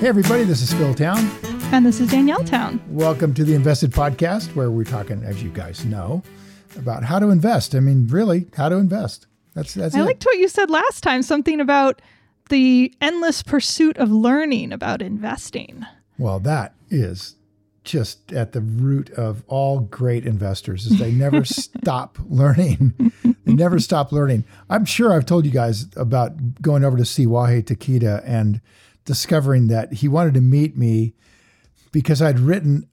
Hey, everybody, this is Phil Town. And this is Danielle Town. Welcome to the Invested Podcast, where we're talking, as you guys know, about how to invest. I mean, really, how to invest. That's that's I it. liked what you said last time, something about the endless pursuit of learning about investing. well, that is just at the root of all great investors is they never stop learning. they never stop learning. I'm sure I've told you guys about going over to see Wahei Takeda and discovering that he wanted to meet me because I'd written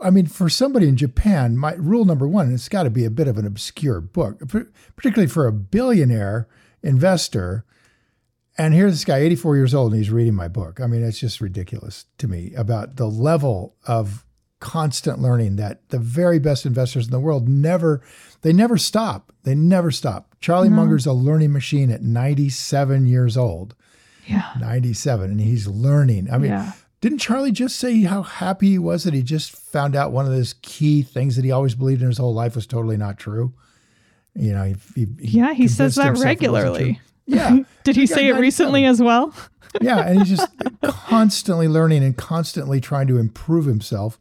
I mean, for somebody in Japan, my rule number one, it's got to be a bit of an obscure book, particularly for a billionaire investor. And here's this guy, 84 years old, and he's reading my book. I mean, it's just ridiculous to me about the level of constant learning that the very best investors in the world never, they never stop. They never stop. Charlie Munger's a learning machine at 97 years old. Yeah. 97, and he's learning. I mean, Yeah. didn't Charlie just say how happy he was that he just found out one of those key things that he always believed in his whole life was totally not true? You know, he, he, he Yeah, he says that himself it wasn't regularly. Yeah. Did he He's say it recently as well? yeah, and he's just constantly learning and constantly trying to improve himself.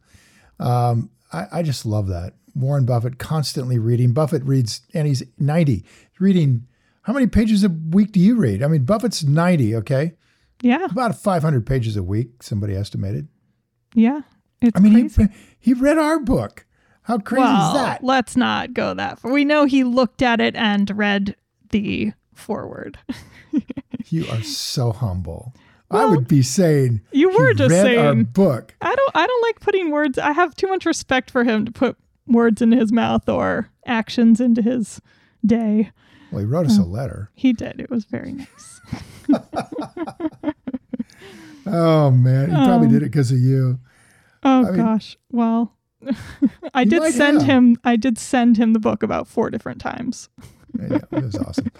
Um, I, I just love that. Warren Buffett constantly reading. Buffett reads, and he's 90. He's reading, how many pages a week do you read? I mean, Buffett's 90, okay? Yeah. About 500 pages a week, somebody estimated. Yeah. It's I mean, he, he read our book. How crazy well, is that? let's not go that far. We know he looked at it and read the foreword. You are so humble. I would be saying you were just read our saying. book. I don't I don't like putting words I have too much respect for him to put words into his mouth or actions into his day. Well, he wrote us a letter. He did. It was very nice. Oh man, he probably Um, did it because of you. Oh I mean- gosh. Well, I did send have. him I did send him the book about four different times. Yeah, it was awesome.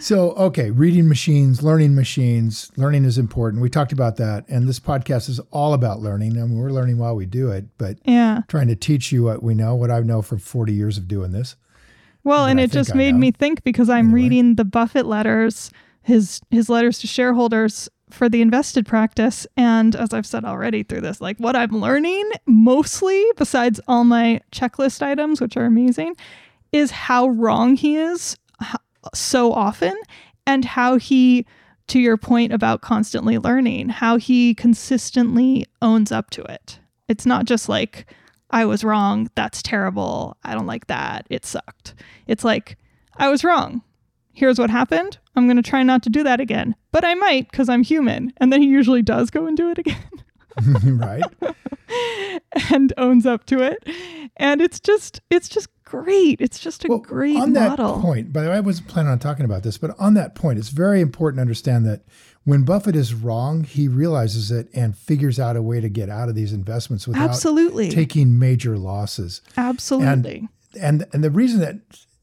So, okay, reading machines, learning machines. Learning is important. We talked about that, and this podcast is all about learning. I mean, we're learning while we do it, but Yeah. trying to teach you what we know, what I know from 40 years of doing this. Well, and I it just I made know. me think because I'm Anyway. reading the Buffett letters, his his letters to shareholders for the invested practice, and as I've said already through this, like what I'm learning mostly, besides all my checklist items, which are amazing, is how wrong he is so often, and how he, to your point about constantly learning, how he consistently owns up to it. It's not just like I was wrong. That's terrible. I don't like that. It sucked. It's like, I was wrong. Here's what happened. I'm going to try not to do that again, but I might because I'm human. And then he usually does go and do it again right? and owns up to it. And it's just, it's just great. It's just a Well, great on that model. point, by the way, I wasn't planning on talking about this, but on that point, it's very important to understand that when Buffett is wrong, he realizes it and figures out a way to get out of these investments without Absolutely. taking major losses. Absolutely. and and the reason that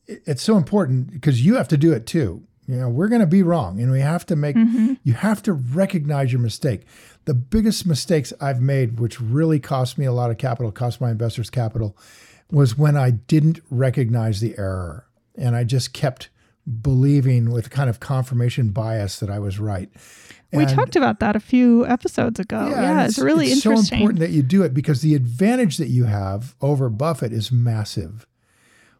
it's so important because you have to do it too you know we're going to be wrong and we have to make mm-hmm. you have to recognize your mistake the biggest mistakes i've made which really cost me a lot of capital cost my investors capital was when i didn't recognize the error and i just kept believing with kind of confirmation bias that i was right we talked about that a few episodes ago. Yeah, and it's, really it's interesting. so important that you do it because the advantage that you have over Buffett is massive.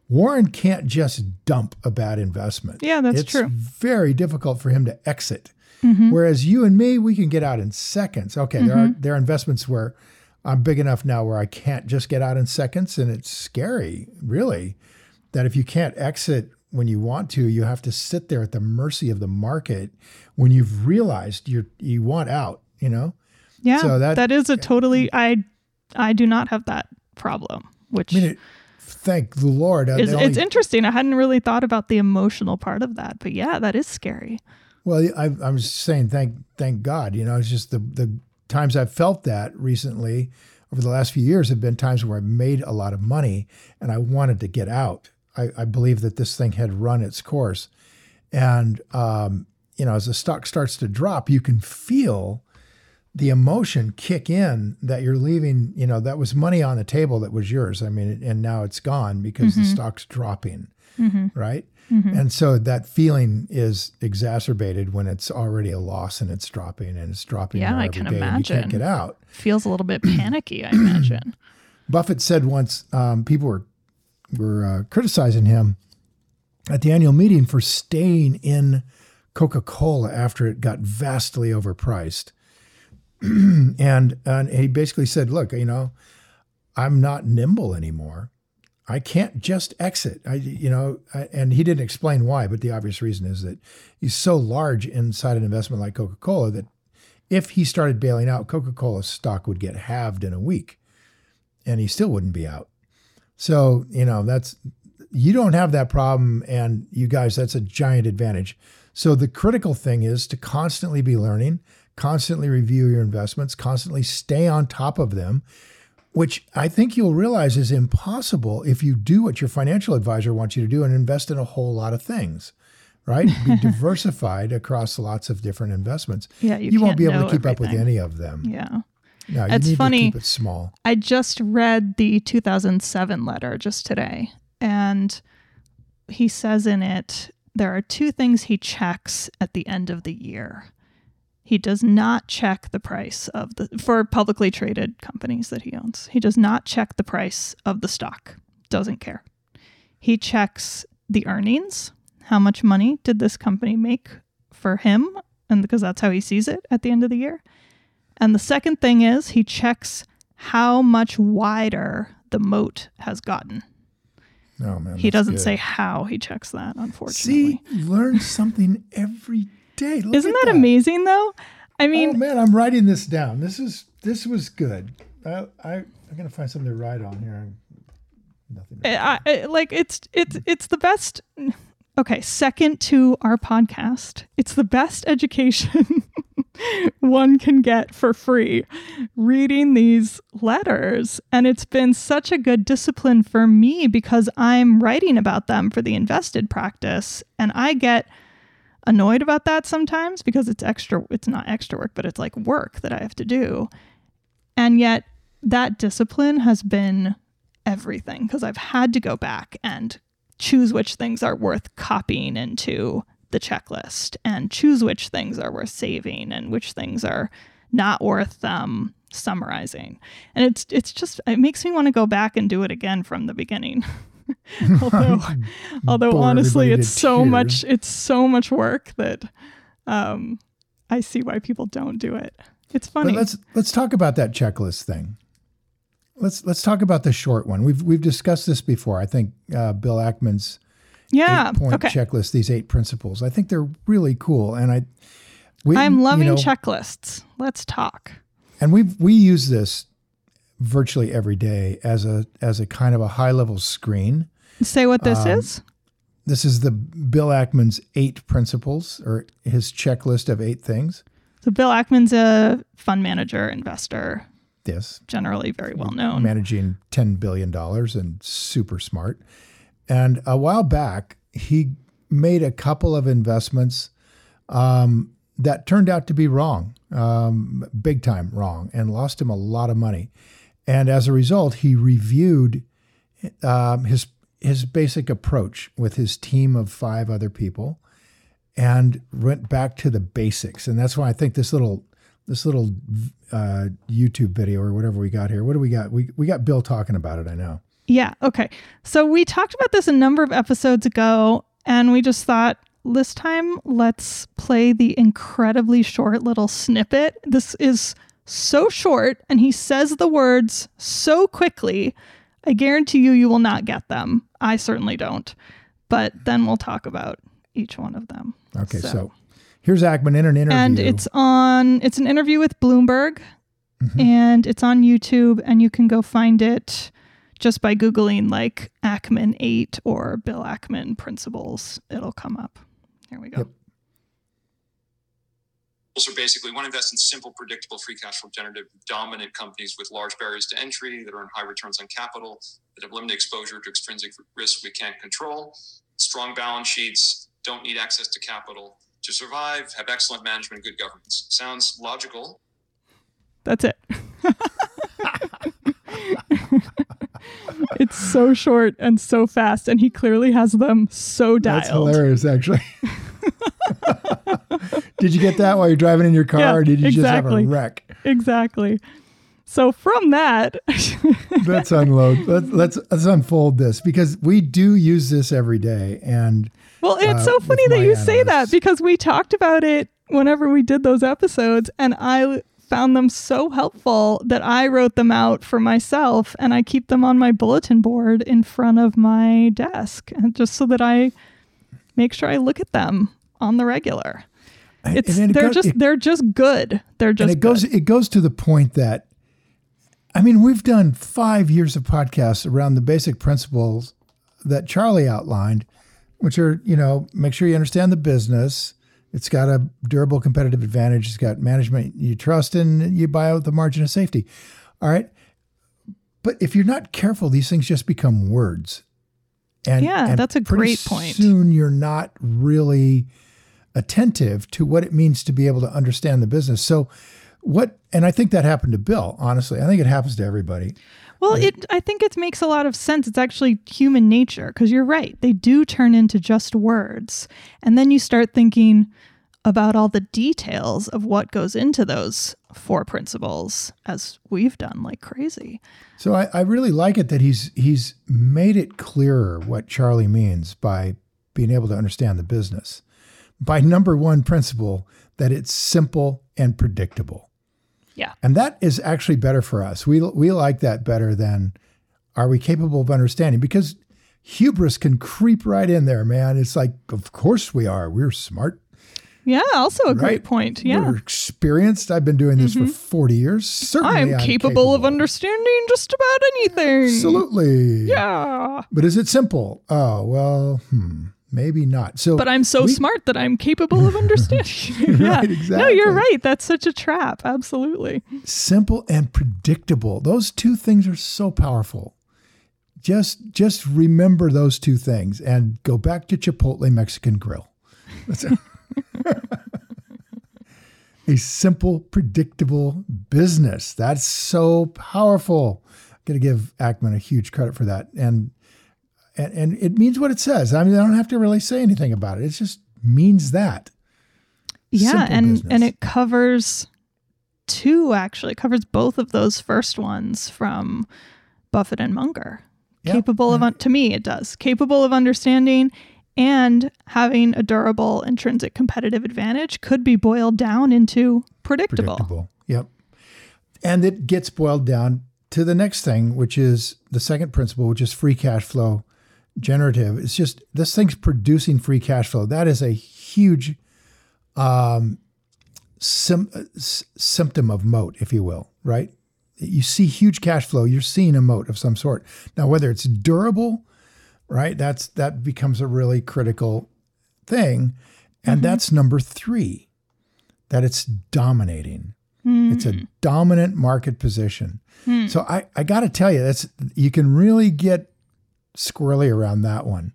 Warren can't just dump a bad investment. Yeah, that's it's true. very difficult for him to exit. Mm-hmm. Whereas you and me, we can get out in seconds. Okay, there are there are investments where I'm big enough now where I can't just get out in seconds, and it's scary, really, that if you can't exit when you want to, you have to sit there at the mercy of the market when you've realized you you want out. You know. Yeah, So that- that is a totally I I do not have that problem. Which I mean, it, thank the Lord. It's, the it's interesting. I hadn't really thought about the emotional part of that, but yeah, that is scary. Well, I, I was saying thank thank God. You know, it's just the the times I've felt that recently over the last few years have been times where I've made a lot of money and I wanted to get out. I, I believe that this thing had run its course, and um, you know, as the stock starts to drop, you can feel the emotion kick in that you're leaving. You know, that was money on the table that was yours. I mean, and now it's gone because the stock's dropping, right? And so that feeling is exacerbated when it's already a loss and it's dropping and it's dropping Yeah, I can and you can't get out. Feels a little bit panicky, I imagine. Buffett said once um, people were were uh, criticizing him at the annual meeting for staying in Coca Cola after it got vastly overpriced, and and he basically said, "Look, you know, I'm not nimble anymore. I can't just exit. I, you know, I, and he didn't explain why, but the obvious reason is that he's so large inside an investment like Coca Cola that if he started bailing out, Coca Cola stock would get halved in a week and he still wouldn't be out. So, you know, that's you don't have that problem and you guys that's a giant advantage. So the critical thing is to constantly be learning, constantly review your investments, constantly stay on top of them, which I think you'll realize is impossible if you do what your financial advisor wants you to do and invest in a whole lot of things. Right? Be diversified across lots of different investments. Yeah, you won't can't be able to keep up with any of them. Yeah. No, you It's funny. keep it small. I just read the 2007 letter just today, and he says in it there are two things he checks at the end of the year. He does not check the price of the for publicly traded companies that he owns. He does not check the price of the stock. Doesn't care. He checks the earnings. How much money did this company make for him? And because that's how he sees it at the end of the year. And the second thing is he checks how much wider the moat has gotten. Oh man, he doesn't good. say how he checks that, unfortunately. See, learn something every day. Look Isn't at that, amazing though? I mean, Oh man, I'm writing this down. This is this was good. I, I I'm gonna find something to write on here. Nothing. to- I, I, like it's it's it's the best okay second to our podcast. It's the best education one can get for free reading these letters. And it's been such a good discipline for me because i'm writing about them for the invested practice. And i get annoyed about that sometimes because it's extra it's not extra work but it's like work that i have to do. And yet that discipline has been everything because I've had to go back and choose which things are worth copying into the checklist and choose which things are worth saving and which things are not worth um, summarizing. And it's it's just it makes me want to go back and do it again from the beginning. although although honestly it's so tears. much it's so much work that um, I see why people don't do it. It's funny. But let's let's talk about that checklist thing. Let's let's talk about the short one. We've we've discussed this before. I think uh, Bill Ackman's yeah. point Okay. checklist, these eight principles. I think they're really cool, and I we, I'm you loving know, checklists. Let's talk. and we we use this virtually every day as a as a kind of a high level screen. Say what this Um, is. This is the Bill Ackman's eight principles or his checklist of eight things. So Bill Ackman's a fund manager, investor, Yes, generally very well known. managing $10 billion and super smart. And a while back, he made a couple of investments um, that turned out to be wrong, um, big time wrong, and lost him a lot of money. And as a result, he reviewed um, his his basic approach with his team of five other people and went back to the basics. And that's why I think this little this little uh, YouTube video or whatever we got here. What do we got? We we got Bill talking about it. I know. Yeah. Okay. So we talked about this a number of episodes ago, and we just thought this time let's play the incredibly short little snippet. This is so short, and he says the words so quickly. I guarantee you, you will not get them. I certainly don't. But then we'll talk about each one of them. Okay, so, here's Ackman in an interview. and it's on it's an interview with bloomberg Mm-hmm. and it's on youtube and you can go find it just by Googling like Ackman 8 or Bill Ackman principles, it'll come up. Here we go. Yep. are basically want to invest in simple, predictable, free cash flow generative, dominant companies with large barriers to entry that earn high returns on capital, that have limited exposure to extrinsic risk we can't control, strong balance sheets, don't need access to capital to survive, have excellent management, good governance. Sounds logical. That's it. it's so short and so fast, and he clearly has them so dialed. That's hilarious, actually. did you get that while you're driving in your car, Yeah, or did you exactly. just have a wreck? Exactly. So from that, Let's unload. Let's, let's let's unfold this because we do use this every day, and well, it's uh, so funny that you say that because we talked about it whenever we did those episodes, and I found them so helpful that I wrote them out for myself, and I keep them on my bulletin board in front of my desk, and just so that I make sure I look at them on the regular. It's it they're goes- just it- they're just good. They're just and it goes it goes to the point that I mean we've done five years of podcasts around the basic principles that Charlie outlined, which are you know make sure you understand the business. It's got a durable competitive advantage. It's got management you trust and you buy out the margin of safety. All right. But if you're not careful, these things just become words. And, Yeah, and that's a great point. Soon you're not really attentive to what it means to be able to understand the business. So, what, and I think that happened to Bill, honestly. I think it happens to everybody. Well, it I think it makes a lot of sense. It's actually human nature because you're right. They do turn into just words. And then you start thinking about all the details of what goes into those four principles as we've done like crazy. So I, I really like it that he's he's made it clearer what Charlie means by being able to understand the business. By number one principle, that it's simple and predictable. Yeah. And that is actually better for us. We we like that better than are we capable of understanding? Because hubris can creep right in there, man. It's like, of course we are. We're smart. Yeah, also a great point. Yeah. Mm-hmm. We're experienced. I've been doing this for 40 years. Certainly I'm capable, of understanding just about anything. Absolutely. Yeah. But is it simple? Oh, well, hmm, maybe not. So But I'm so we- smart that I'm capable of understanding. yeah. Right, No, you're right. That's such a trap. Absolutely. simple and predictable. Those two things are so powerful. Just just remember those two things and go back to Chipotle Mexican Grill. That's a, a simple, predictable business. That's so powerful. I'm gonna give Ackman a huge credit for that. And and, and it means what it says. I mean, I don't have to really say anything about it. It just means that. Yeah, Simple and business. and it covers two actually it covers both of those first ones from Buffett and Munger. Yeah, Capable of un- to me it does. Capable of understanding and having a durable intrinsic competitive advantage could be boiled down into predictable. predictable. Yep. And it gets boiled down to the next thing, which is the second principle, which is free cash flow generative. It's just this thing's producing free cash flow. That is a huge um, sim- uh, s- symptom of moat, if you will, right? You see huge cash flow, you're seeing a moat of some sort. Now, whether it's durable, right? That's that becomes a really critical thing. And that's number three, that it's dominating. It's a dominant market position. So I, I got to tell you, that's you can really get squirrely around that one.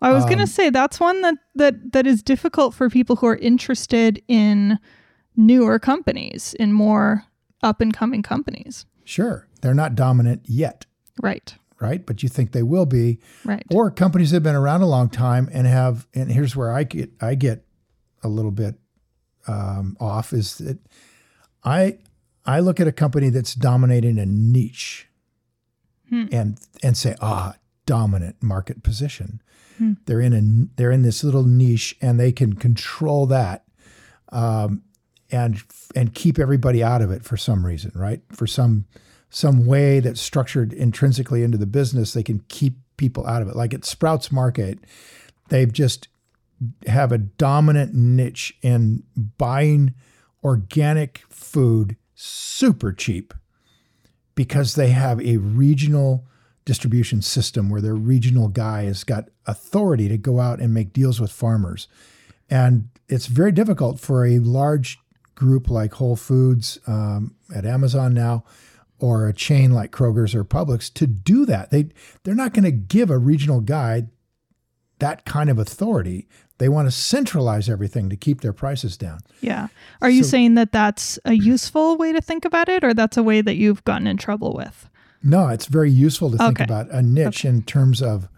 I was Um, going to say that's one that that that is difficult for people who are interested in newer companies, in more up and coming companies. Sure, they're not dominant yet, Right. right? But you think they will be, Right. or companies that have been around a long time and have. And here's where I get I get a little bit um, off is that I I look at a company that's dominating a niche, and and say ah dominant market position. They're in a they're in this little niche and they can control that, um, and and keep everybody out of it for some reason, right? For some some way that's structured intrinsically into the business, they can keep people out of it. Like at Sprouts Market, they've just have a dominant niche in buying organic food super cheap because they have a regional distribution system where their regional guy has got authority to go out and make deals with farmers. And it's very difficult for a large group like Whole Foods um, at Amazon now, or a chain like Kroger's or Publix to do that. They they're not going to give a regional guy that kind of authority. They want to centralize everything to keep their prices down. Yeah. Are you So- saying that that's a useful way to think about it, or that's a way that you've gotten in trouble with? No, it's very useful to think Okay. about a niche in terms of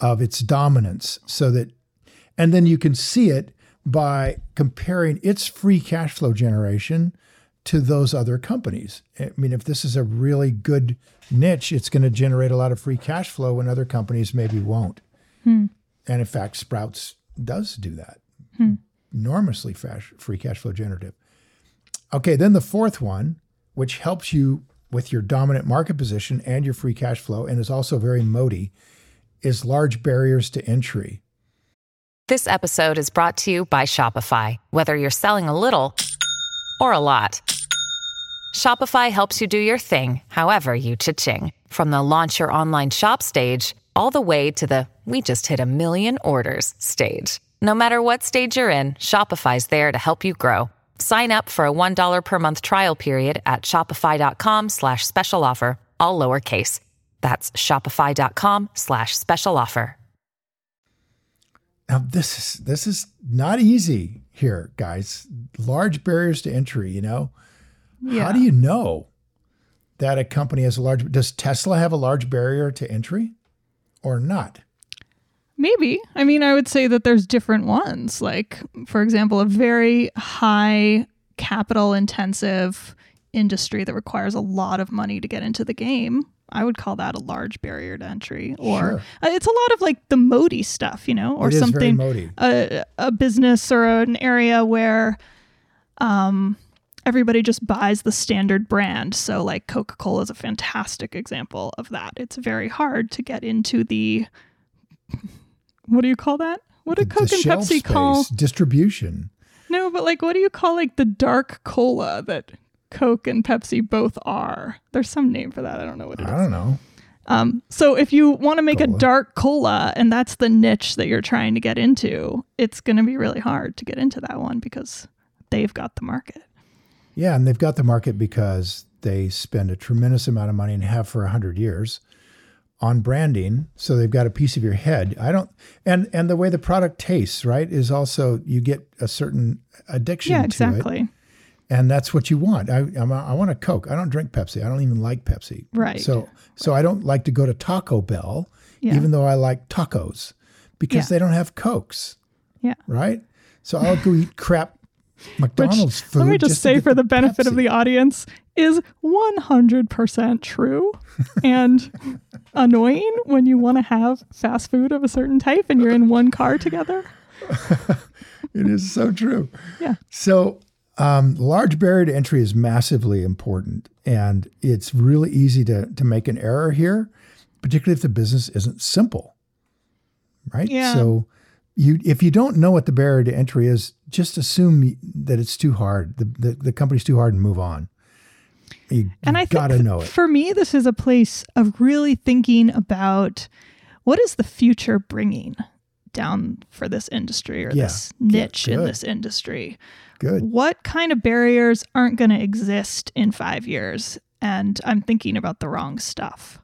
of its dominance so that and then you can see it by comparing its free cash flow generation to those other companies. I mean, if this is a really good niche, it's going to generate a lot of free cash flow when other companies maybe won't. Hmm. And in fact, Sprouts does do that. Hmm. Enormously fash, free cash flow generative. Okay, then the fourth one, which helps you with your dominant market position and your free cash flow, and is also very moaty, is large barriers to entry. This episode is brought to you by Shopify. Whether you're selling a little or a lot, Shopify helps you do your thing, however you cha-ching. From the launch your online shop stage, all the way to the we just hit a million orders stage. No matter what stage you're in, Shopify's there to help you grow. Sign up for a $1 per month trial period at shopify.com slash special offer, all lowercase. That's shopify.com slash special offer. Now this is this is not easy here, guys. Large barriers to entry, you know. How do you know that a company has a large does Tesla have a large barrier to entry or not? Maybe. I mean, I would say that there's different ones. Like, for example, a very high capital intensive industry that requires a lot of money to get into the game. I would call that a large barrier to entry. Or Sure. uh, it's a lot of like the moaty stuff, you know, or It is very something, a, a business or an area where um, everybody just buys the standard brand. So, like Coca Cola is a fantastic example of that. It's very hard to get into the what do you call that? What do The- Coke the and Pepsi call? distribution. No, but like, what do you call like the dark cola that Coke and Pepsi both are? There's some name for that. I don't know what it is. I don't know. Um, so if you want to make Cola. a dark cola and that's the niche that you're trying to get into, it's going to be really hard to get into that one because they've got the market. Yeah, and they've got the market because they spend a tremendous amount of money and have for a hundred years on branding. So they've got a piece of your head. I don't, and and the way the product tastes, right, is also you get a certain addiction Yeah, to it, exactly. and that's what you want. I I'm I want a Coke. I don't drink Pepsi. I don't even like Pepsi. Right. So so I don't like to go to Taco Bell, Yeah. even though I like tacos, because Yeah. they don't have Cokes, Yeah. right? So I'll go eat crap Which, McDonald's food. let me just, to say for the benefit of the audience is 100% true and annoying when you want to have fast food of a certain type and you're in one car together. It is so true. Yeah. So, um, large barrier to entry is massively important, and it's really easy to to make an error here, particularly if the business isn't simple, right? Yeah. So, you if you don't know what the barrier to entry is, just assume that it's too hard. The the, the company's too hard and move on. You, And I you think gotta know it. for me, this is a place of really thinking about what is the future bringing down for this industry or Yeah, this good, niche in this industry. Good. What kind of barriers aren't going to exist in five years? And I'm thinking about the wrong stuff.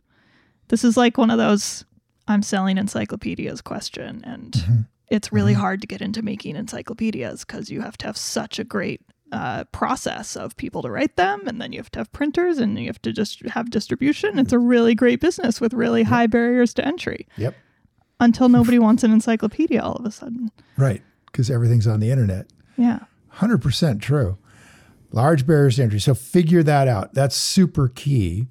This is like one of those I'm selling encyclopedias question. And Mm-hmm. It's really hard to get into making encyclopedias because you have to have such a great uh, process of people to write them. And then you have to have printers and you have to just have distribution. It's a really great business with really high barriers to entry Yep. until nobody wants an encyclopedia all of a sudden. Right. Because everything's on the internet. Yeah. 100% true. Large barriers to entry. So figure that out. That's super key.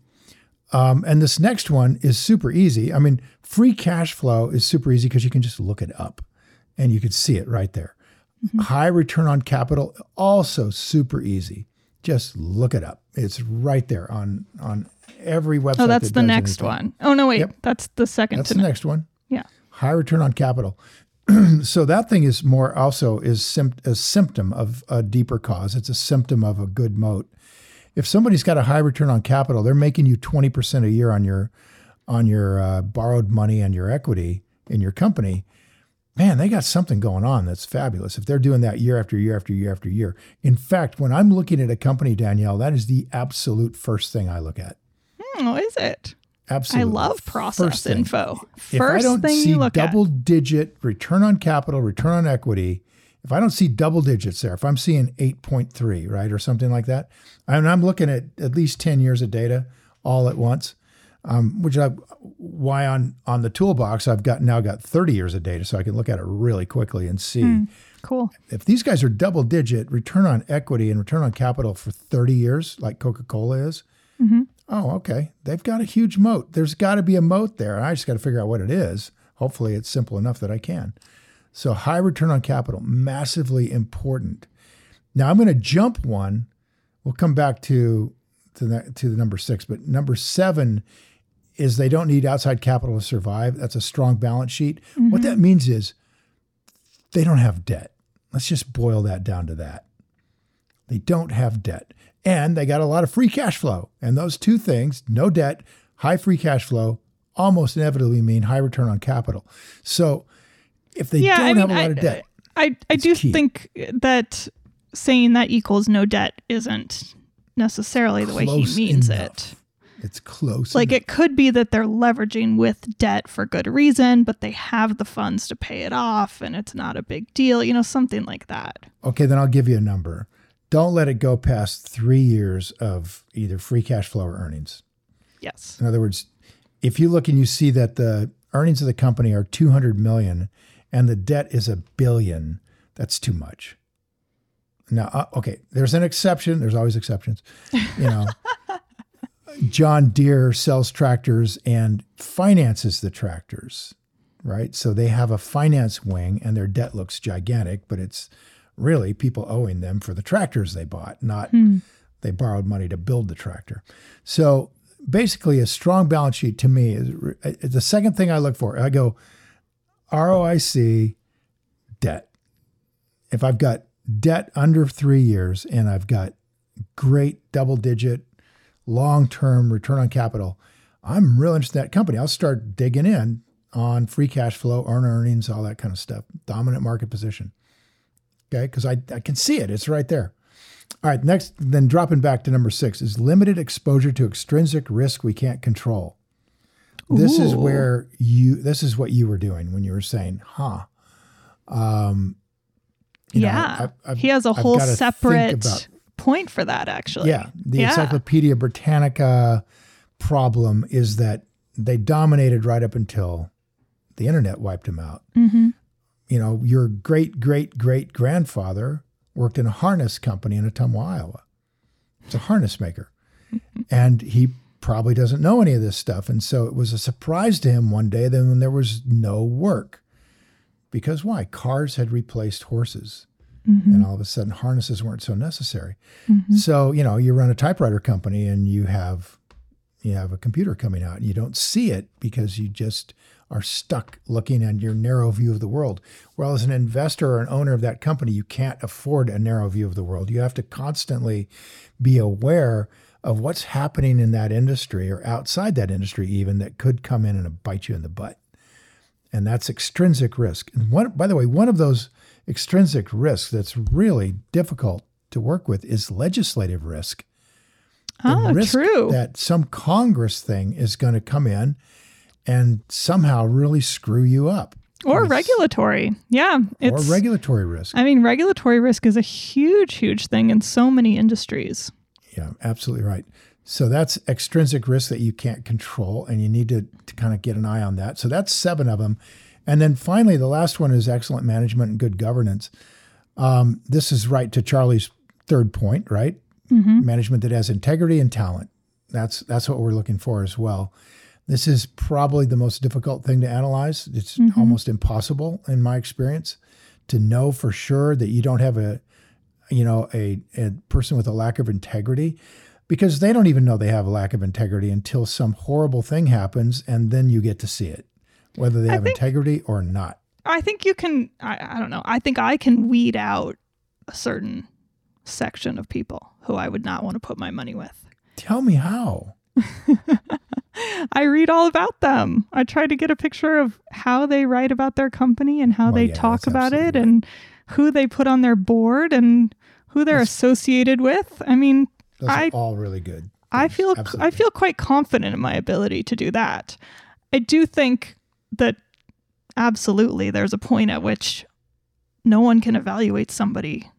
Um, and this next one is super easy. I mean, free cash flow is super easy because you can just look it up and you can see it right there. High return on capital, also super easy. Just look it up. It's right there on on every website. Oh, that's that the next anything. one. Oh, no, wait. Yep. That's the second That's to the next one Yeah. high return on capital. so that thing is more also is sym- a symptom of a deeper cause. It's a symptom of a good moat. If somebody's got a high return on capital, they're making you 20% a year on your on your uh, borrowed money and your equity in your company, man, they got something going on that's fabulous. If they're doing that year after year after year after year. In fact, when I'm looking at a company, Danielle, that is the absolute first thing I look at. Oh, is it? Absolutely. I love process First thing. info. If First I don't thing see you look double at. digit return on capital, return on equity, if I don't see double digits there, if I'm seeing 8.3, right, or something like that, and I'm looking at at least 10 years of data all at once, um, which I, why on on the toolbox I've got now got 30 years of data, so I can look at it really quickly and see Hmm. Cool. if these guys are double digit return on equity and return on capital for 30 years, like Coca Cola is, mm-hmm. oh, okay, they've got a huge moat. There's got to be a moat there. And I just got to figure out what it is. Hopefully, it's simple enough that I can. So, high return on capital, massively important. Now, I'm going to jump one. We'll come back to to the, to the number six, but number seven is they don't need outside capital to survive. That's a strong balance sheet. What mm-hmm. that means is they don't have debt. Let's just boil that down to that. They don't have debt. And they got a lot of free cash flow. And those two things, no debt, high free cash flow, almost inevitably mean high return on capital. So if they yeah, don't I mean, have a lot I, of debt, I, I do key. think that saying that equals no debt isn't necessarily the way he means enough. it. It's close. Like enough. it could be that they're leveraging with debt for good reason, but they have the funds to pay it off and it's not a big deal, you know, something like that. Okay, then I'll give you a number. Don't let it go past three years of either free cash flow or earnings. Yes. In other words, if you look and you see that the earnings of the company are 200 million and the debt is a billion, that's too much. Now, uh, okay, there's an exception. There's always exceptions. You know, John Deere sells tractors and finances the tractors, right? So they have a finance wing and their debt looks gigantic, but it's really people owing them for the tractors they bought, not hmm. they borrowed money to build the tractor. So basically, a strong balance sheet to me is is uh, uh, the second thing I look for. I go ROIC, debt. If I've got debt under three years and I've got great double digit long term return on capital, I'm real interested in that company. I'll start digging in on free cash flow, earn earnings, all that kind of stuff, dominant market position. Okay, because I, I can see it, it's right there. All right, next, then dropping back to number six is limited exposure to extrinsic risk we can't control. This is where you, this is what you were doing when you were saying, huh. Um, you know, yeah. I've- I've- he has a I've whole separate point for that, actually. yeah, the Yeah. Encyclopedia Britannica problem is that they dominated right up until the internet wiped them out. hmm You know, your great great great grandfather worked in a harness company in Ottumwa, Iowa. It's a harness maker, and he probably doesn't know any of this stuff. And so it was a surprise to him one day then when there was no work, because why? Cars had replaced horses Mm-hmm. and all of a sudden harnesses weren't so necessary. Mm-hmm. So, you know, you run a typewriter company and you have you have a computer coming out and you don't see it because you just are stuck looking at your narrow view of the world. Well, as an investor or an owner of that company, you can't afford a narrow view of the world. You have to constantly be aware of what's happening in that industry or outside that industry even that could come in and bite you in the butt and that's extrinsic risk. And one, by the way, one of those extrinsic risk that's really difficult to work with is legislative risk. The Oh, risk true. that some Congress thing is going to come in and somehow really screw you up. or It's- regulatory. Yeah. or regulatory risk. I mean, regulatory risk is a huge, huge thing in so many industries. Yeah, absolutely right. So that's extrinsic risk that you can't control, and you need to, to kind of get an eye on that. So that's seven of them. And then finally, the last one is excellent management and good governance. Um, this is right to Charlie's third point, right? Management that has integrity and talent. That's that's what we're looking for as well. This is probably the most difficult thing to analyze. It's almost impossible in my experience to know for sure that you don't have a you know a, a person with a lack of integrity because they don't even know they have a lack of integrity until some horrible thing happens and then you get to see it whether they have think- integrity or not I think you can, I, I don't know. I think I can weed out a certain section of people who I would not want to put my money with. tell me how I read all about them. I try to get a picture of how they write about their company and how Well, they yeah, talk about it right. and who they put on their board and who they're associated with. I mean, Those I are all really good. I feel Absolutely. I feel quite confident in my ability to do that. I do think that absolutely there's a point at which no one can evaluate somebody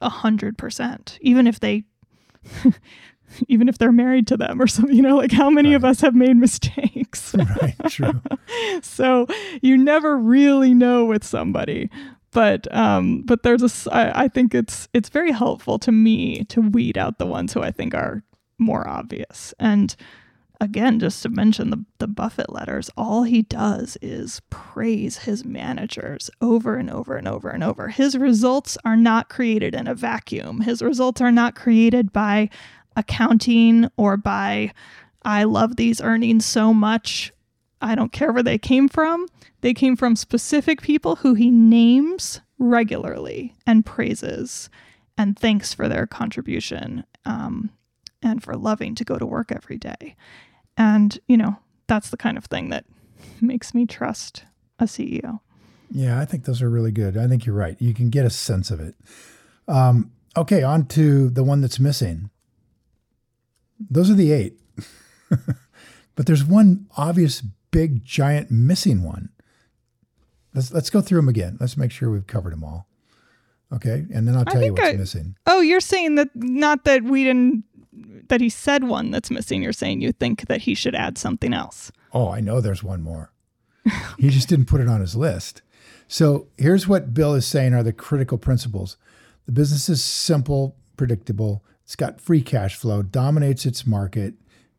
a hundred percent, even if they even if they're married to them or something, you know, like how many of us have made mistakes. right. True. so you never really know with somebody but um but there's a I, I think it's it's very helpful to me to weed out the ones who i think are more obvious and again just to mention the the buffett letters all he does is praise his managers over and over and over and over his results are not created in a vacuum his results are not created by accounting or by i love these earnings so much I don't care where they came from. They came from specific people who he names regularly and praises and thanks for their contribution um, and for loving to go to work every day. And, you know, that's the kind of thing that makes me trust a CEO. Yeah, I think those are really good. I think you're right. You can get a sense of it. Um, okay, on to the one that's missing. Those are the eight. but there's one obvious, big, giant missing one. Let's let's go through them again. Let's make sure we've covered them all. Okay, and then I'll tell you what's I- missing. Oh, you're saying that not that we didn't, that he said one that's missing. You're saying you think that he should add something else. Oh, I know there's one more. he just didn't put it on his list. So here's what Bill is saying are the critical principles. The business is simple, predictable. It's got free cash flow, dominates its market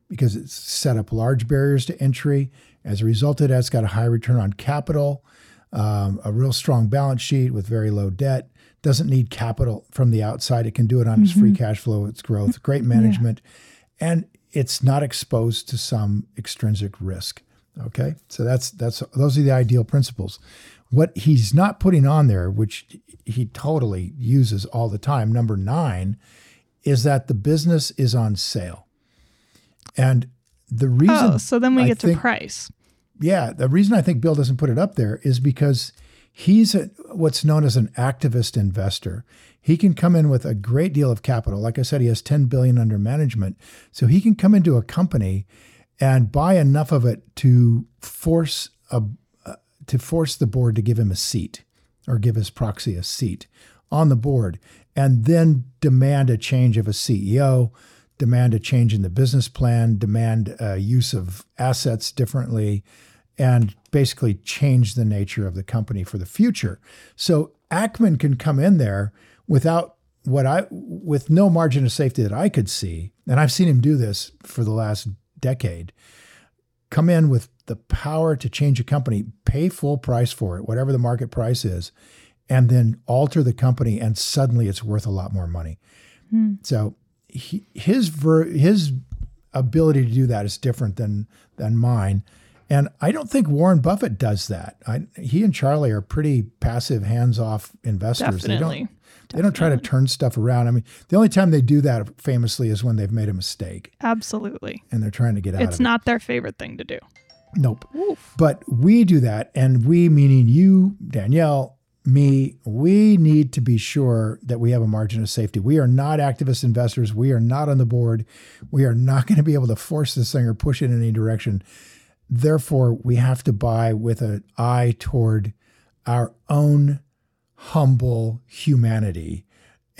because it's set up large barriers to entry. As a result, of that, it has got a high return on capital, um, a real strong balance sheet with very low debt. Doesn't need capital from the outside. It can do it on its free mm-hmm. cash flow, its growth, great management, and it's not exposed to some extrinsic risk. Okay, so that's that's those are the ideal principles. What he's not putting on there, which he totally uses all the time, number nine, is that the business is on sale, and the reason. Oh, so then we I get to think- price. yeah, the reason I think Bill doesn't put it up there is because he's a, what's known as an activist investor. He can come in with a great deal of capital. Like I said, he has 10 billion under management. So he can come into a company and buy enough of it to force a uh, to force the board to give him a seat or give his proxy a seat on the board and then demand a change of a CEO, demand a change in the business plan, demand a use of assets differently, and basically change the nature of the company for the future. So Ackman can come in there without what I with no margin of safety that I could see, and I've seen him do this for the last decade. Come in with the power to change a company, pay full price for it, whatever the market price is, and then alter the company, and suddenly it's worth a lot more money. Hmm. So he, his ver, his ability to do that is different than than mine. And I don't think Warren Buffett does that. I, he and Charlie are pretty passive, hands-off investors. They Definitely. don't they don't try to turn stuff around. I mean, the only time they do that famously is when they've made a mistake Absolutely. and they're trying to get out It's of it. It's not their favorite thing to do. Nope. But we do that, and we, meaning you, Danielle, me, we need to be sure that we have a margin of safety. We are not activist investors. We are not on the board. We are not going to be able to force this thing or push it in any direction. Therefore, we have to buy with an eye toward our own humble humanity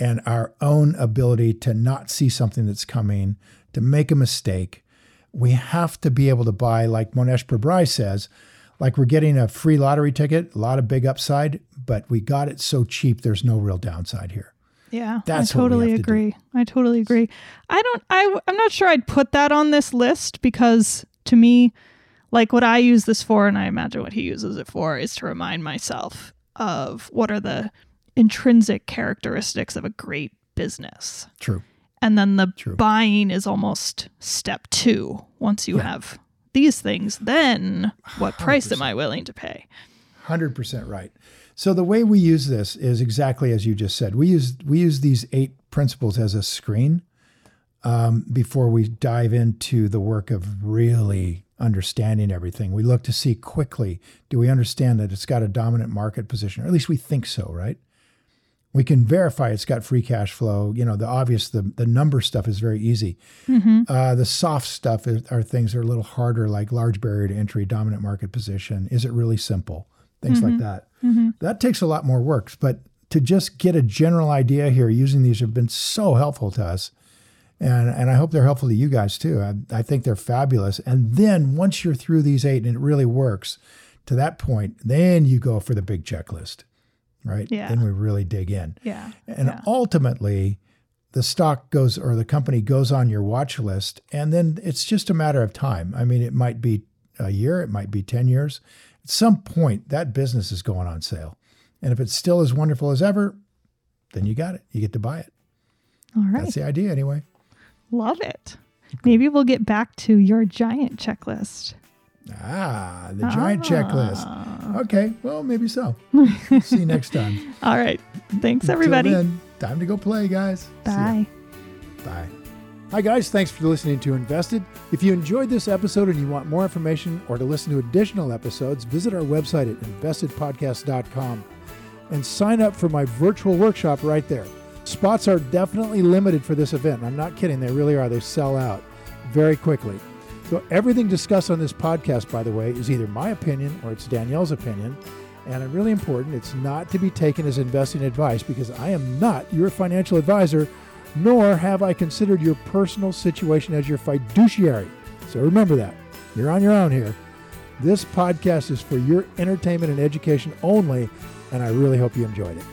and our own ability to not see something that's coming, to make a mistake. We have to be able to buy, like Mohnish Pabrai says, like we're getting a free lottery ticket, a lot of big upside, but we got it so cheap, there's no real downside here. Yeah, That's I totally have to agree. I totally agree. I don't. I I'm not sure I'd put that on this list because to me, like what I use this for, and I imagine what he uses it for, is to remind myself of what are the intrinsic characteristics of a great business, True. and then the True. buying is almost step two. Once you have these things, then what price am I willing to pay? 100% right. So the way we use this is exactly as you just said. We use we use these eight principles as a screen um, before we dive into the work of really understanding everything. We look to see quickly do we understand that it's got a dominant market position, or at least we think so, right? We can verify it's got free cash flow. You know, the obvious, the, the number stuff is very easy. Mm-hmm. Uh, the soft stuff is, are things that are a little harder, like large barrier to entry, dominant market position. Is it really simple? Things like that. That takes a lot more work. But to just get a general idea here, using these have been so helpful to us. And, and I hope they're helpful to you guys too. I, I think they're fabulous. And then once you're through these eight and it really works to that point, then you go for the big checklist, right? Yeah. Then we really dig in. Yeah. And yeah. ultimately, the stock goes or the company goes on your watch list, and then it's just a matter of time. I mean, it might be a year, it might be 10 years. At some point, that business is going on sale. And if it's still as wonderful as ever, then you got it. You get to buy it. All right. That's the idea, anyway. Love it. Maybe we'll get back to your giant checklist. Ah, the giant Ah. checklist. Okay, well, maybe so. See you next time. All right. Thanks, everybody. then, time to go play, guys. Bye. Bye. Hi, guys. Thanks for listening to Invested. If you enjoyed this episode and you want more information or to listen to additional episodes, visit our website at investedpodcast.com and sign up for my virtual workshop right there. Spots are definitely limited for this event. I'm not kidding. They really are. They sell out very quickly. So, everything discussed on this podcast, by the way, is either my opinion or it's Danielle's opinion. And really important, it's not to be taken as investing advice because I am not your financial advisor, nor have I considered your personal situation as your fiduciary. So remember that. You're on your own here. This podcast is for your entertainment and education only, and I really hope you enjoyed it.